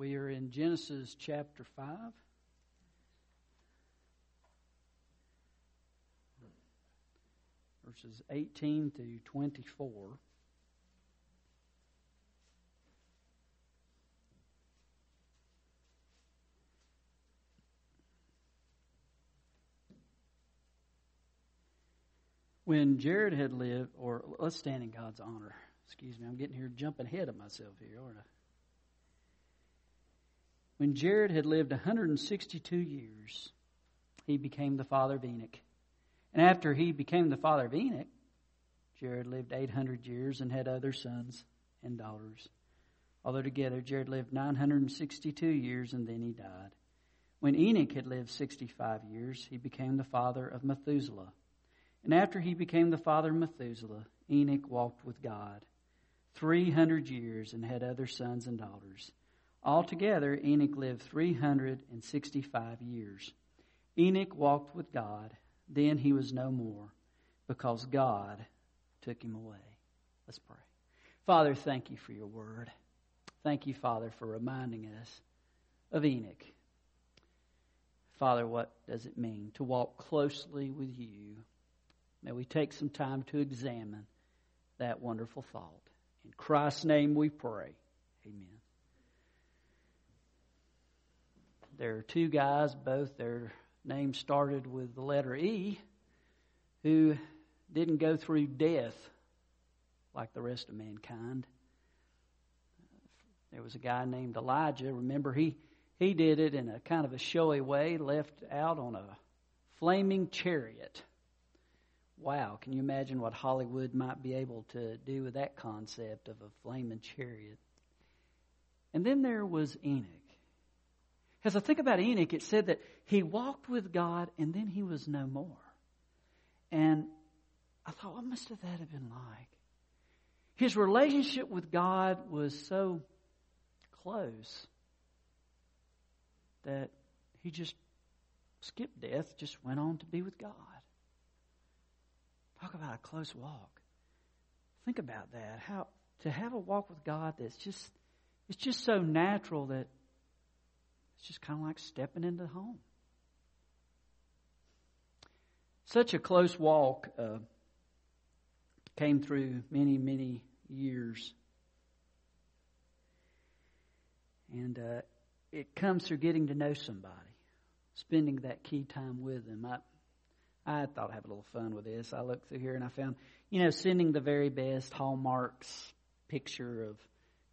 We are in Genesis chapter 5. Verses 18 through 24. When Jared had lived, or let's stand in God's honor. Excuse me, I'm getting here jumping ahead of myself here, aren't I? When Jared had lived 162 years, he became the father of Enoch. And after he became the father of Enoch, Jared lived 800 years and had other sons and daughters. Although together, Jared lived 962 years and then he died. When Enoch had lived 65 years, he became the father of Methuselah. And after he became the father of Methuselah, Enoch walked with God 300 years and had other sons and daughters. Altogether, Enoch lived 365 years. Enoch walked with God. Then he was no more because God took him away. Let's pray. Father, thank you for your word. Thank you, Father, for reminding us of Enoch. Father, what does it mean to walk closely with you? May we take some time to examine that wonderful thought. In Christ's name we pray. Amen. There are two guys, both their names started with the letter E, who didn't go through death like the rest of mankind. There was a guy named Elijah. Remember, he, he did it in a kind of a showy way, left out on a flaming chariot. Wow, can you imagine what Hollywood might be able to do with that concept of a flaming chariot? And then there was Enoch. As I think about Enoch, it said that he walked with God and then he was no more. And I thought, what must have that have been like? His relationship with God was so close that he just skipped death, just went on to be with God. Talk about a close walk. Think about that. How to have a walk with God that's just it's just so natural that it's just kind of like stepping into home. Such a close walk uh, came through many, many years. And uh, it comes through getting to know somebody, spending that key time with them. I, I thought I'd have a little fun with this. I looked through here and I found, you know, sending the very best Hallmark's picture of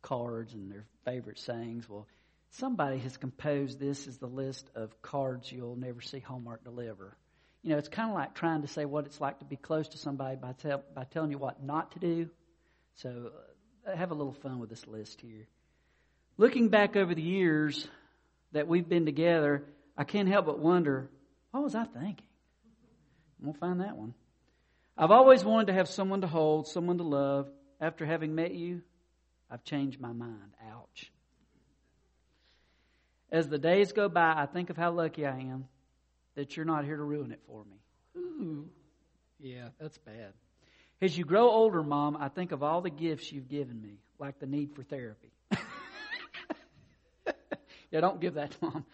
cards and their favorite sayings. Well, Somebody has composed this as the list of cards you'll never see Hallmark deliver. You know, it's kind of like trying to say what it's like to be close to somebody by, tell, by telling you what not to do. So uh, have a little fun with this list here. Looking back over the years that we've been together, I can't help but wonder, what was I thinking? We'll find that one. I've always wanted to have someone to hold, someone to love. After having met you, I've changed my mind. Ouch. As the days go by, I think of how lucky I am that you're not here to ruin it for me. Ooh, yeah, that's bad. As you grow older, Mom, I think of all the gifts you've given me, like the need for therapy. yeah, don't give that to Mom.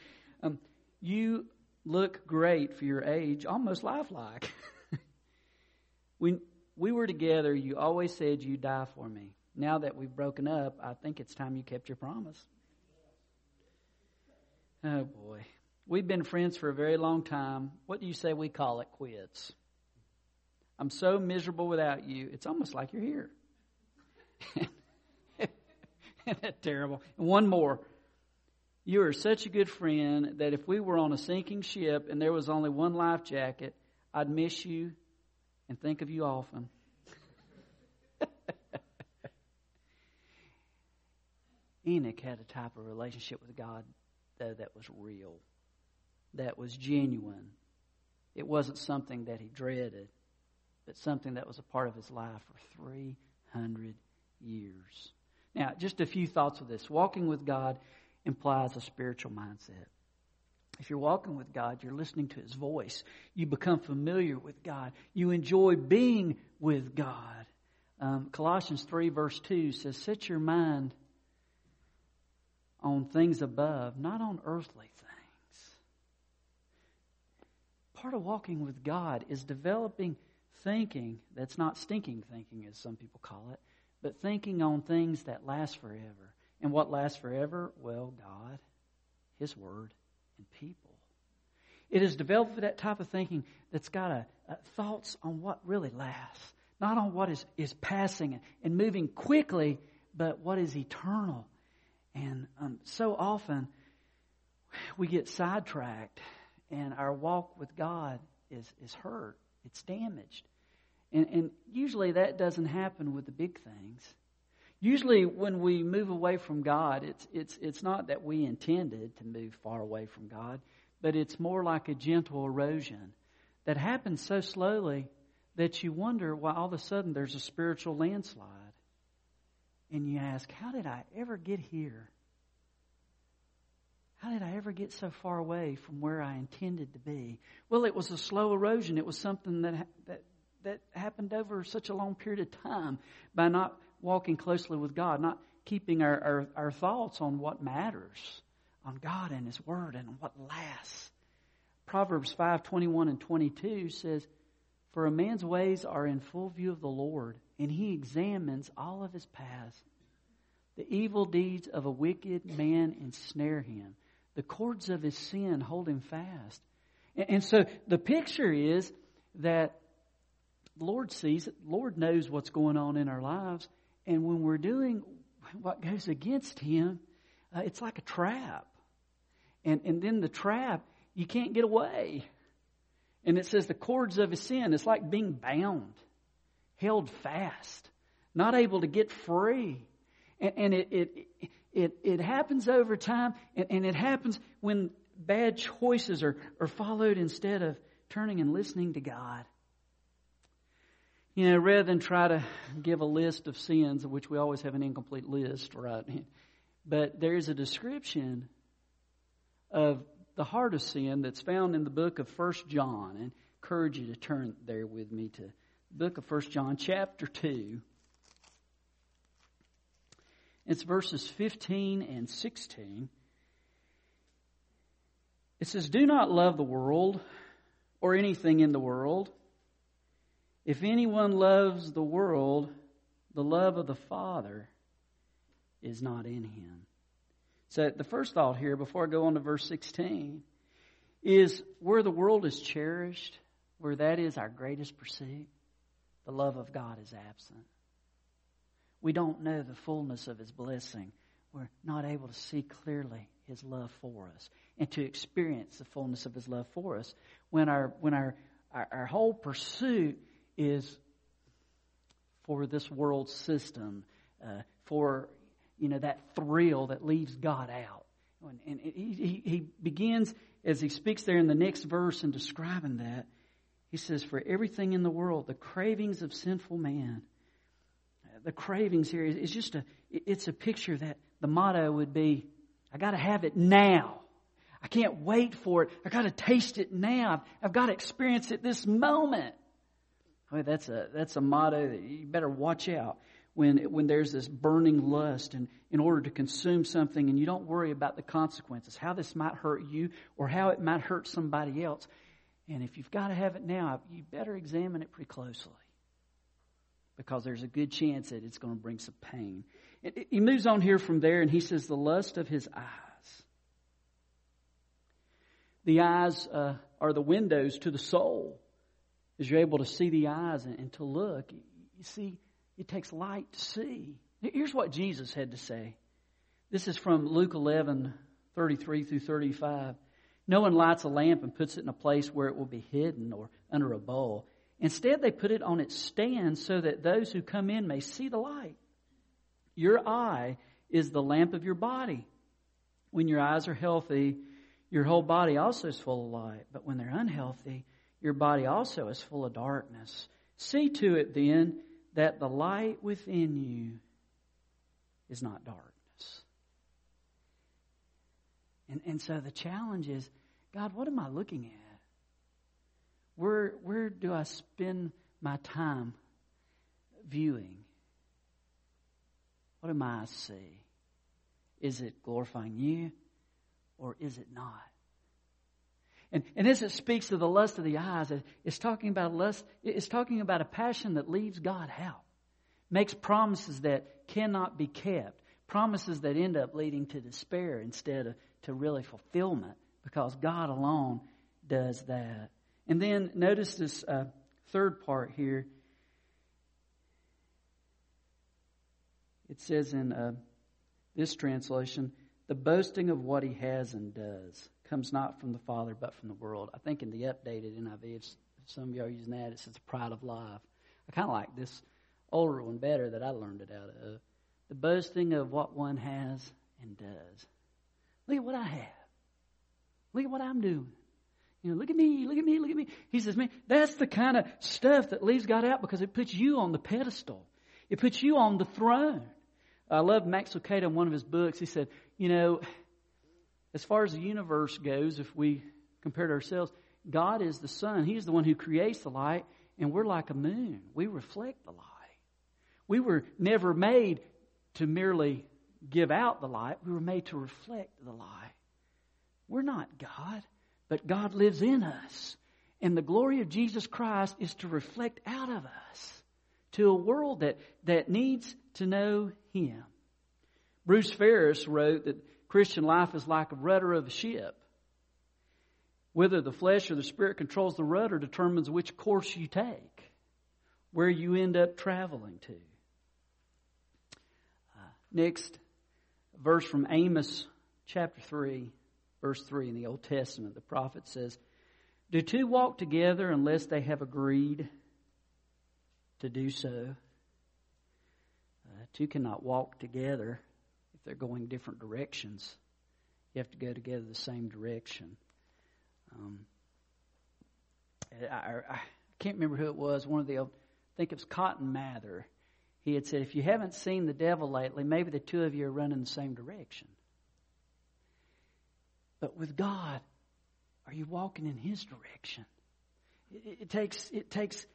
Um, you look great for your age, almost lifelike. when we were together, you always said you'd die for me. Now that we've broken up, I think it's time you kept your promise. Oh boy. We've been friends for a very long time. What do you say we call it quits? I'm so miserable without you. It's almost like you're here. Terrible? And one more. You are such a good friend that if we were on a sinking ship and there was only one life jacket, I'd miss you and think of you often. Enoch had a type of relationship with God though, that was real, that was genuine. It wasn't something that he dreaded, but something that was a part of his life for 300 years. Now, just a few thoughts of this. Walking with God implies a spiritual mindset. If you're walking with God, you're listening to His voice. You become familiar with God. You enjoy being with God. Um, Colossians 3, verse 2 says, Set your mind on things above, not on earthly things. Part of walking with God is developing thinking that's not stinking thinking, as some people call it, but thinking on things that last forever. And what lasts forever? Well, God, His Word, and people. It is developed that type of thinking that's got a, a thoughts on what really lasts, not on what is, is passing and moving quickly, but what is eternal. And um, so often we get sidetracked and our walk with God is, is hurt. It's damaged. And, and usually that doesn't happen with the big things. Usually when we move away from God, it's, it's, it's not that we intended to move far away from God, but it's more like a gentle erosion that happens so slowly that you wonder why all of a sudden there's a spiritual landslide. And you ask, how did I ever get here? How did I ever get so far away from where I intended to be? Well, it was a slow erosion. It was something that, that, that happened over such a long period of time by not walking closely with God, not keeping our, our, our thoughts on what matters, on God and His Word and what lasts. Proverbs 5 21 and 22 says, For a man's ways are in full view of the Lord, and he examines all of his paths. The evil deeds of a wicked man ensnare him, the cords of his sin hold him fast. And, and so the picture is that the Lord sees it, the Lord knows what's going on in our lives, and when we're doing what goes against Him, uh, it's like a trap. And, and then the trap, you can't get away. And it says the cords of his sin, it's like being bound, held fast, not able to get free. And, and it, it, it, it happens over time, and, and it happens when bad choices are, are followed instead of turning and listening to God. You know, rather than try to give a list of sins, which we always have an incomplete list, right? But there's a description of the heart of sin that's found in the book of First John. And I encourage you to turn there with me to book of First John, chapter 2. It's verses 15 and 16. It says, Do not love the world or anything in the world. If anyone loves the world, the love of the Father is not in him. So the first thought here, before I go on to verse 16, is where the world is cherished, where that is our greatest pursuit, the love of God is absent. We don't know the fullness of His blessing. We're not able to see clearly His love for us and to experience the fullness of His love for us when our, when our, our, our whole pursuit is for this world system, uh, for you know that thrill that leaves God out. And, and he, he begins as he speaks there in the next verse in describing that. He says, "For everything in the world, the cravings of sinful man, the cravings here is just a it's a picture that the motto would be, I got to have it now." I can't wait for it. I got to taste it now. I've, got to experience it this moment. Boy, that's a, that's a motto that you better watch out when, when there's this burning lust and in order to consume something and you don't worry about the consequences, how this might hurt you or how it might hurt somebody else. And if you've got to have it now, you better examine it pretty closely because there's a good chance that it's going to bring some pain. He moves on here from there and he says, the lust of his eyes. The eyes uh, are the windows to the soul as you're able to see the eyes and, and to look, you see, it takes light to see. Here's what Jesus had to say. This is from Luke 11, 33 through 35. No one lights a lamp and puts it in a place where it will be hidden or under a bowl. Instead, they put it on its stand so that those who come in may see the light. Your eye is the lamp of your body. When your eyes are healthy, your whole body also is full of light. But when they're unhealthy, your body also is full of darkness. See to it then that the light within you is not darkness. And, and so the challenge is God, what am I looking at? Where, where do I spend my time viewing? What am I see? Is it glorifying you or is it not? And, and as it speaks to the lust of the eyes, it's talking about lust, it's talking about a passion that leaves God out, makes promises that cannot be kept, promises that end up leading to despair instead of to really fulfillment, because God alone does that. And then notice this uh, third part here. It says in uh, this translation, the boasting of what he has and does comes not from the Father, but from the world. I think in the updated NIV, if some of you are using that, it says pride of life. I kind of like this older one better that I learned it out of. The boasting of what one has and does. Look at what I have. Look at what I'm doing. You know, look at me, look at me, look at me. He says, man, that's the kind of stuff that leaves God out because it puts you on the pedestal. It puts you on the throne. I love Max Lucado in one of his books. He said, you know, as far as the universe goes, if we compare to ourselves, God is the sun. He's the one who creates the light, and we're like a moon. We reflect the light. We were never made to merely give out the light, we were made to reflect the light. We're not God, but God lives in us. And the glory of Jesus Christ is to reflect out of us to a world that, that needs to know Him. Bruce Ferris wrote that Christian life is like a rudder of a ship. Whether the flesh or the spirit controls the rudder determines which course you take, where you end up traveling to. Next, verse from Amos chapter 3, verse 3 in the Old Testament. The prophet says, Do two walk together unless they have agreed to do so? Uh, two cannot walk together if they're going different directions. You have to go together the same direction. Um, I, I, can't remember who it was. One of the, I think it was Cotton Mather. He had said, if you haven't seen the devil lately, maybe the two of you are running the same direction. But with God, are you walking in His direction? It, it takes it takes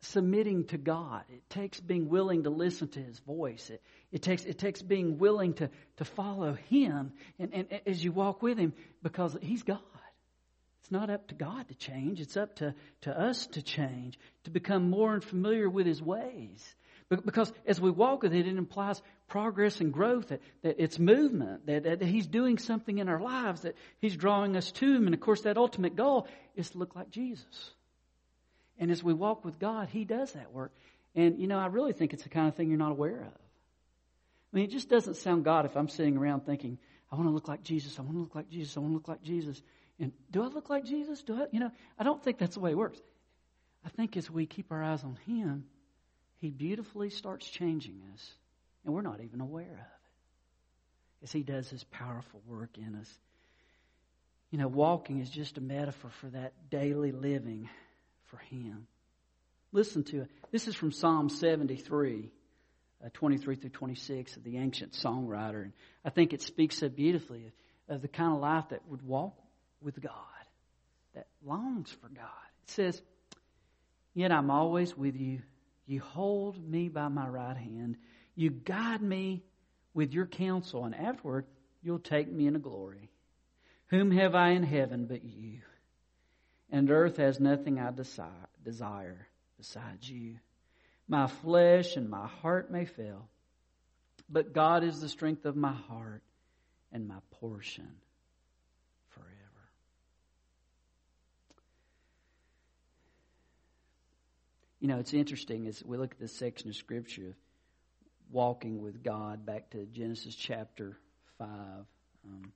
submitting to God. It takes being willing to listen to His voice. It, it takes, it takes being willing to, to follow Him and, and as you walk with Him because He's God. It's not up to God to change. It's up to, to us to change, to become more and familiar with His ways. Because as we walk with it, it implies progress and growth, that, that it's movement, that, that He's doing something in our lives, that He's drawing us to Him. And of course, that ultimate goal is to look like Jesus. And as we walk with God, He does that work. And, you know, I really think it's the kind of thing you're not aware of. I mean, it just doesn't sound God if I'm sitting around thinking, I want to look like Jesus, I want to look like Jesus, I want to look like Jesus. And do I look like Jesus? Do I, you know, I don't think that's the way it works. I think as we keep our eyes on Him, He beautifully starts changing us, and we're not even aware of it. As He does His powerful work in us. You know, walking is just a metaphor for that daily living for Him. Listen to it. This is from Psalm 73, uh, 23 through 26 of the ancient songwriter. And I think it speaks so beautifully of, of the kind of life that would walk with God, that longs for God. It says, Yet I'm always with you. You hold me by my right hand. You guide me with your counsel, and afterward you'll take me into glory. Whom have I in heaven but you? and earth has nothing I desire besides you. My flesh and my heart may fail, but God is the strength of my heart and my portion forever. You know, it's interesting as we look at this section of Scripture walking with God back to Genesis chapter 5. Um,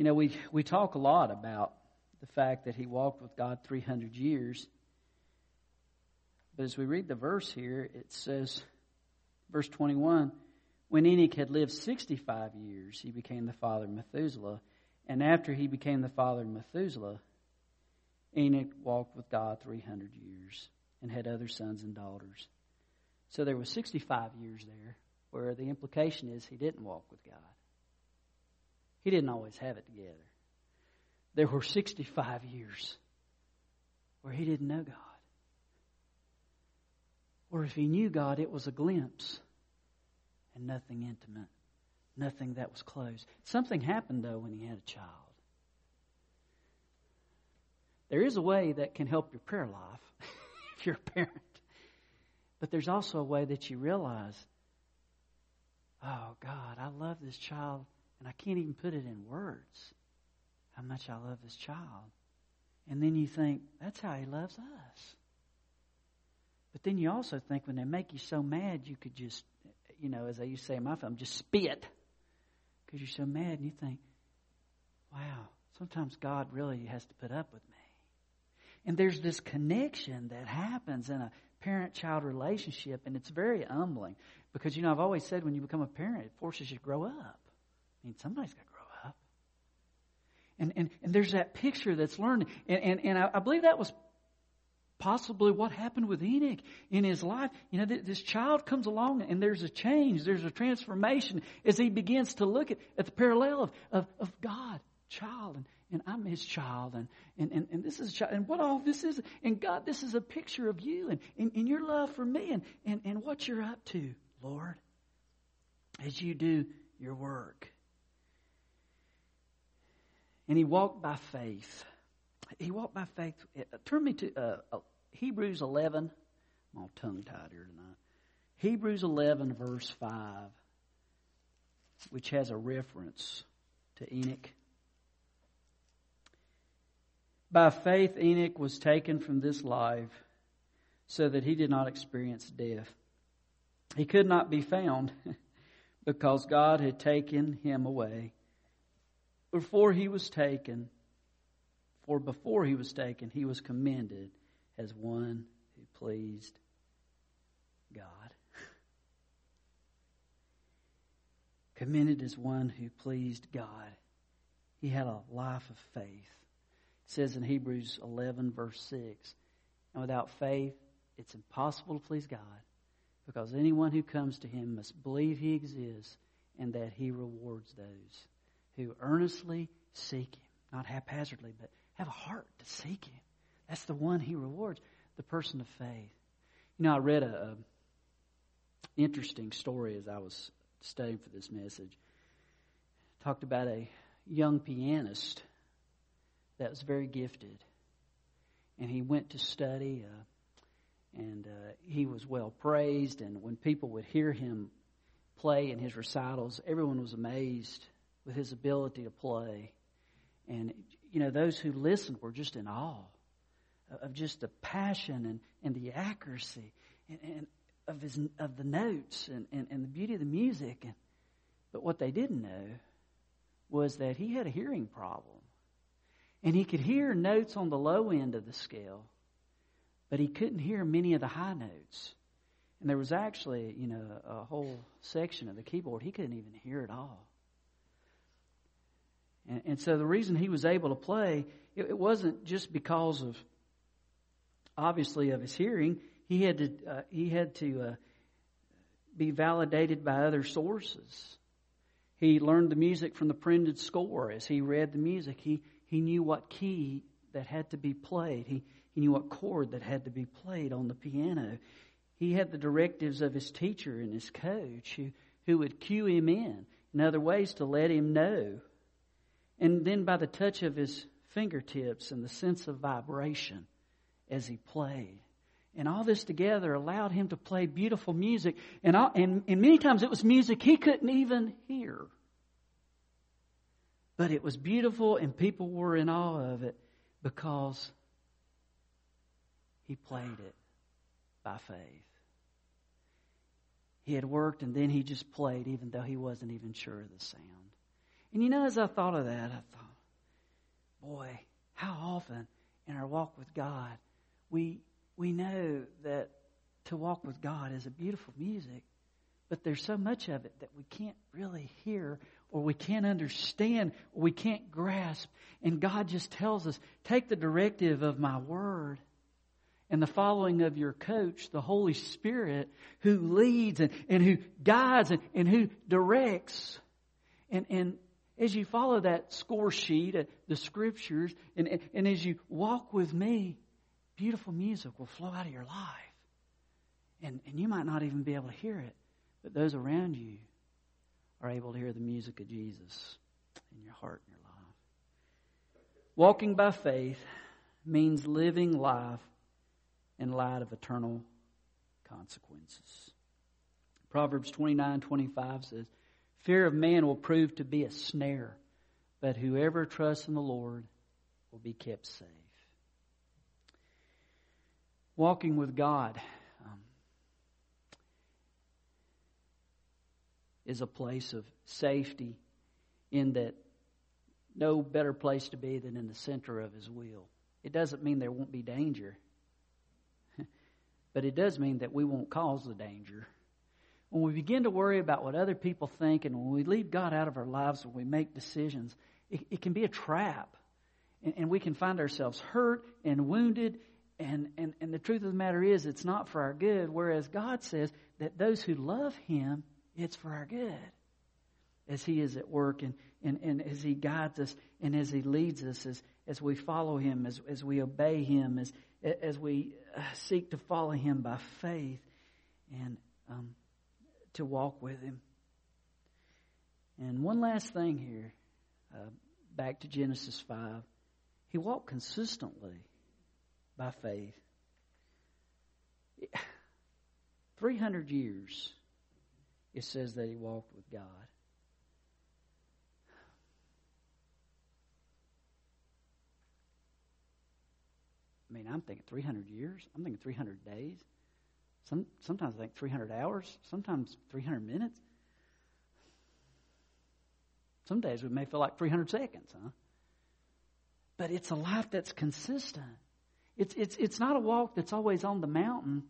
You know, we, we talk a lot about the fact that he walked with God 300 years. But as we read the verse here, it says, verse 21, when Enoch had lived 65 years, he became the father of Methuselah. And after he became the father of Methuselah, Enoch walked with God 300 years and had other sons and daughters. So there was 65 years there where the implication is he didn't walk with God. He didn't always have it together. There were 65 years where he didn't know God. Or if he knew God, it was a glimpse and nothing intimate, nothing that was close. Something happened, though, when he had a child. There is a way that can help your prayer life if you're a parent. But there's also a way that you realize, oh, God, I love this child, and I can't even put it in words how much I love this child. And then you think, that's how he loves us. But then you also think when they make you so mad, you could just, you know, as I used to say in my film, just spit because you're so mad and you think, wow, sometimes God really has to put up with. And there's this connection that happens in a parent child relationship, and it's very humbling because, you know, I've always said when you become a parent, it forces you to grow up. I mean, somebody's got to grow up. And, and, and there's that picture that's learned. And, and, and I, I believe that was possibly what happened with Enoch in his life. You know, this child comes along and there's a change, there's a transformation as he begins to look at, at the parallel of, of, of God, child, and, and I'm his child, and, and, and, and this is child, and what all this is, and God, this is a picture of you and, and, and your love for me and, and, and what you're up to, Lord, as you do your work. And he walked by faith. He walked by faith. Uh, turn me to uh, uh, Hebrews 11. I'm all tongue tied here tonight. Hebrews 11, verse 5, which has a reference to Enoch. By faith, Enoch was taken from this life so that he did not experience death. He could not be found because God had taken him away. Before he was taken, for before he was taken, he was commended as one who pleased God. commended as one who pleased God. He had a life of faith says in Hebrews 11, verse 6, and without faith, it's impossible to please God because anyone who comes to him must believe he exists and that he rewards those who earnestly seek him, not haphazardly, but have a heart to seek him. That's the one he rewards, the person of faith. You know, I read a, a interesting story as I was studying for this message. talked about a young pianist that was very gifted. And he went to study, uh, and uh, he was well praised. And when people would hear him play in his recitals, everyone was amazed with his ability to play. And, you know, those who listened were just in awe of just the passion and, and the accuracy and, and of his of the notes and, and, and the beauty of the music. And, but what they didn't know was that he had a hearing problem. And he could hear notes on the low end of the scale, but he couldn't hear many of the high notes. And there was actually, you know, a whole section of the keyboard he couldn't even hear at all. And, and so the reason he was able to play, it, it wasn't just because of, obviously, of his hearing. He had to, uh, he had to uh, be validated by other sources. He learned the music from the printed score as he read the music. He he knew what key that had to be played. He, he knew what chord that had to be played on the piano. He had the directives of his teacher and his coach who, who would cue him in in other ways to let him know. And then by the touch of his fingertips and the sense of vibration as he played. And all this together allowed him to play beautiful music. And, all, and, and many times it was music he couldn't even hear. But it was beautiful and people were in awe of it because he played it by faith. He had worked and then he just played even though he wasn't even sure of the sound. And you know, as I thought of that, I thought, boy, how often in our walk with God we we know that to walk with God is a beautiful music, but there's so much of it that we can't really hear or we can't understand, or we can't grasp. And God just tells us, take the directive of my word and the following of your coach, the Holy Spirit, who leads and, and who guides and, and who directs. And, and as you follow that score sheet, uh, the scriptures, and, and, and as you walk with me, beautiful music will flow out of your life. And, and you might not even be able to hear it, but those around you are able to hear the music of Jesus in your heart and your life. Walking by faith means living life in light of eternal consequences. Proverbs 29 25 says, Fear of man will prove to be a snare, but whoever trusts in the Lord will be kept safe. Walking with God is a place of safety in that no better place to be than in the center of His will. It doesn't mean there won't be danger, but it does mean that we won't cause the danger. When we begin to worry about what other people think and when we leave God out of our lives when we make decisions, it, it can be a trap. And, and we can find ourselves hurt and wounded. And, and, and the truth of the matter is, it's not for our good. Whereas God says that those who love Him, it's for our good as He is at work and, and, and as He guides us and as He leads us, as, as we follow Him, as, as we obey Him, as, as we uh, seek to follow Him by faith and um, to walk with Him. And one last thing here, uh, back to Genesis 5. He walked consistently by faith. 300 years, it says that he walked with God. I mean, I'm thinking 300 years. I'm thinking 300 days. Some, sometimes I think 300 hours. Sometimes 300 minutes. Some days we may feel like 300 seconds, huh? But it's a life that's consistent. It's, it's, it's not a walk that's always on the mountain,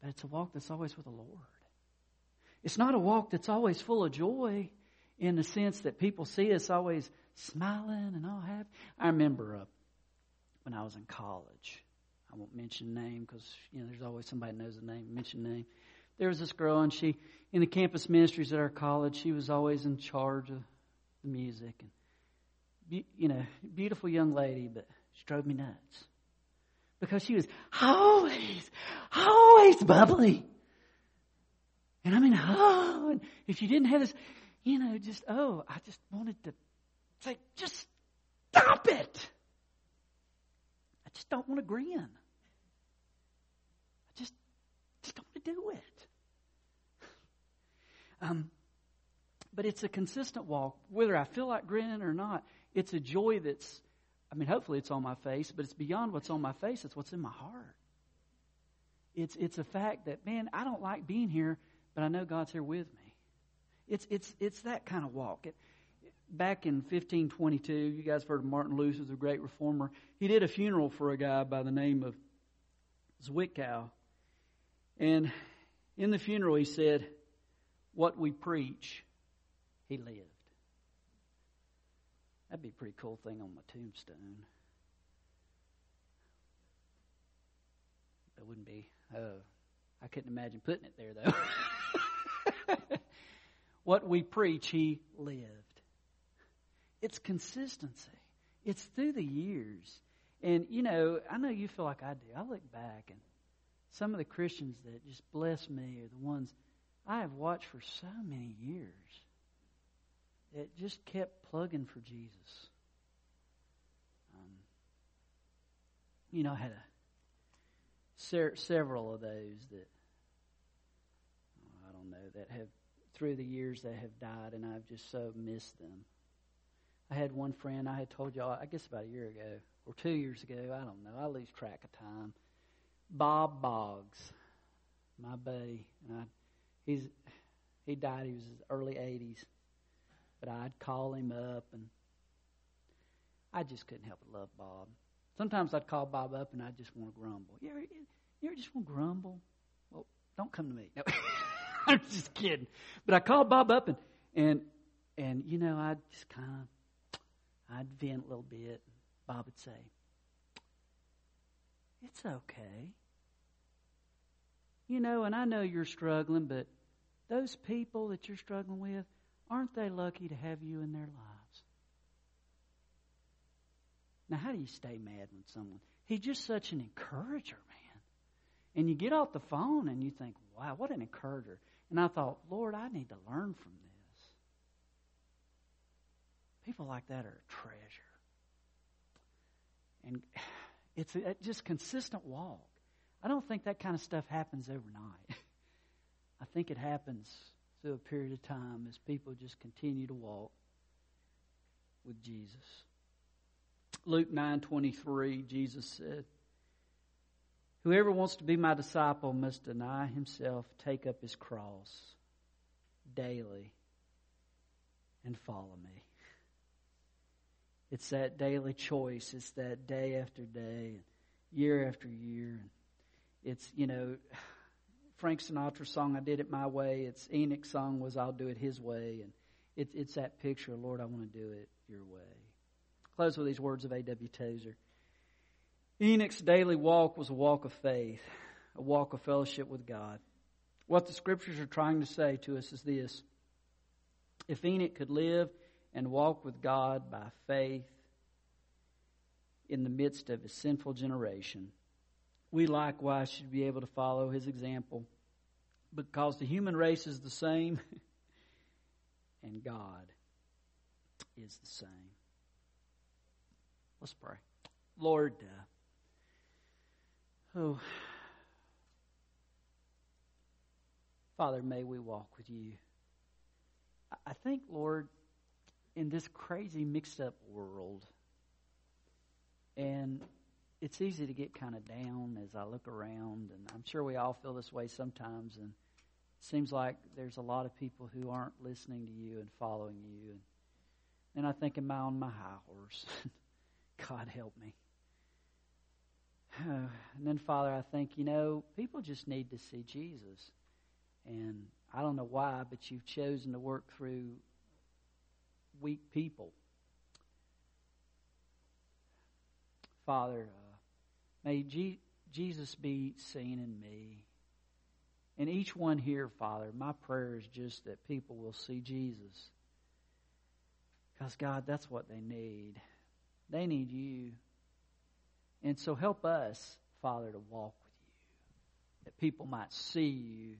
but it's a walk that's always with the Lord. It's not a walk that's always full of joy in the sense that people see us always smiling and all happy. I remember uh, when I was in college. I won't mention name because you know there's always somebody knows the name. Mention name. There was this girl, and she in the campus ministries at our college. She was always in charge of the music, and you know, beautiful young lady, but she drove me nuts because she was always, always bubbly. And I mean, oh, and if you didn't have this, you know, just oh, I just wanted to say, just stop it I just don't want to grin. I just, just don't want to do it. Um, but it's a consistent walk, whether I feel like grinning or not. It's a joy that's, I mean, hopefully it's on my face, but it's beyond what's on my face. It's what's in my heart. It's, it's a fact that, man, I don't like being here, but I know God's here with me. It's, it's, it's that kind of walk. It, back in 1522, you guys have heard of Martin Luther, the great reformer. He did a funeral for a guy by the name of Zwickau. And in the funeral, he said, What we preach, he lived. That'd be a pretty cool thing on my tombstone. That wouldn't be. Oh, I couldn't imagine putting it there, though. what we preach, he lived. It's consistency. It's through the years. And, you know, I know you feel like I do. I look back and some of the Christians that just bless me are the ones I have watched for so many years that just kept plugging for Jesus. Um, you know, I had a, ser- several of those that, oh, I don't know, that have, through the years, that have died, and I've just so missed them. I had one friend I had told y'all, I guess about a year ago or two years ago. I don't know. I lose track of time. Bob Boggs, my buddy, and I, he's he died. He was in his early 80s, but I'd call him up, and I just couldn't help but love Bob. Sometimes I'd call Bob up, and I just want to grumble. You ever, you ever just want to grumble? Well, don't come to me. No, I'm just kidding. But I called Bob up, and and and you know I just kind of I'd vent a little bit. Bob would say, It's okay. You know, and I know you're struggling, but those people that you're struggling with, aren't they lucky to have you in their lives? Now, how do you stay mad when someone, he's just such an encourager, man. And you get off the phone and you think, wow, what an encourager. And I thought, Lord, I need to learn from this. People like that are a treasure. And it's a, just consistent walk. I don't think that kind of stuff happens overnight. I think it happens through a period of time as people just continue to walk with Jesus. Luke 9:23 Jesus said, Whoever wants to be my disciple must deny himself, take up his cross daily and follow me. It's that daily choice. It's that day after day, year after year. It's, you know, Frank Sinatra's song, I Did It My Way. It's Enoch's song was I'll Do It His Way. And it, it's that picture, Lord, I want to do it your way. Close with these words of A.W. Tozer. Enoch's daily walk was a walk of faith, a walk of fellowship with God. What the scriptures are trying to say to us is this. If Enoch could live and walk with God by faith in the midst of a sinful generation, we likewise should be able to follow his example because the human race is the same and God is the same. Let's pray. Lord, uh, oh, Father, may we walk with you. I think, Lord, in this crazy mixed up world, and it's easy to get kind of down as I look around, and I'm sure we all feel this way sometimes. And it seems like there's a lot of people who aren't listening to you and following you. And then I think, am I on my high horse? God help me. and then, Father, I think, you know, people just need to see Jesus. And I don't know why, but you've chosen to work through weak people. Father, uh, May G- Jesus be seen in me. And each one here, Father, my prayer is just that people will see Jesus. Because, God, that's what they need. They need you. And so help us, Father, to walk with you, that people might see you.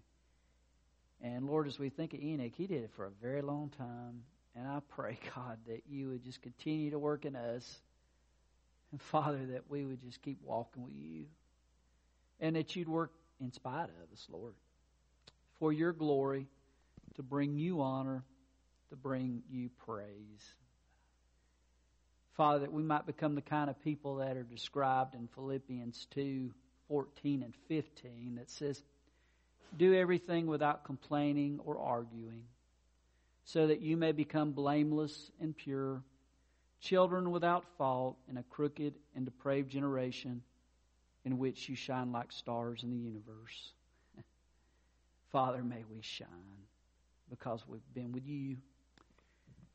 And Lord, as we think of Enoch, he did it for a very long time. And I pray, God, that you would just continue to work in us and Father, that we would just keep walking with you. And that you'd work in spite of us, Lord. For your glory, to bring you honor, to bring you praise. Father, that we might become the kind of people that are described in Philippians 2 14 and 15 that says, Do everything without complaining or arguing, so that you may become blameless and pure children without fault in a crooked and depraved generation in which you shine like stars in the universe. Father, may we shine because we've been with you.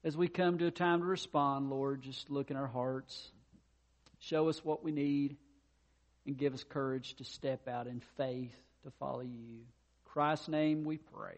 As we come to a time to respond, Lord, just look in our hearts, show us what we need, and give us courage to step out in faith to follow you. In Christ's name we pray.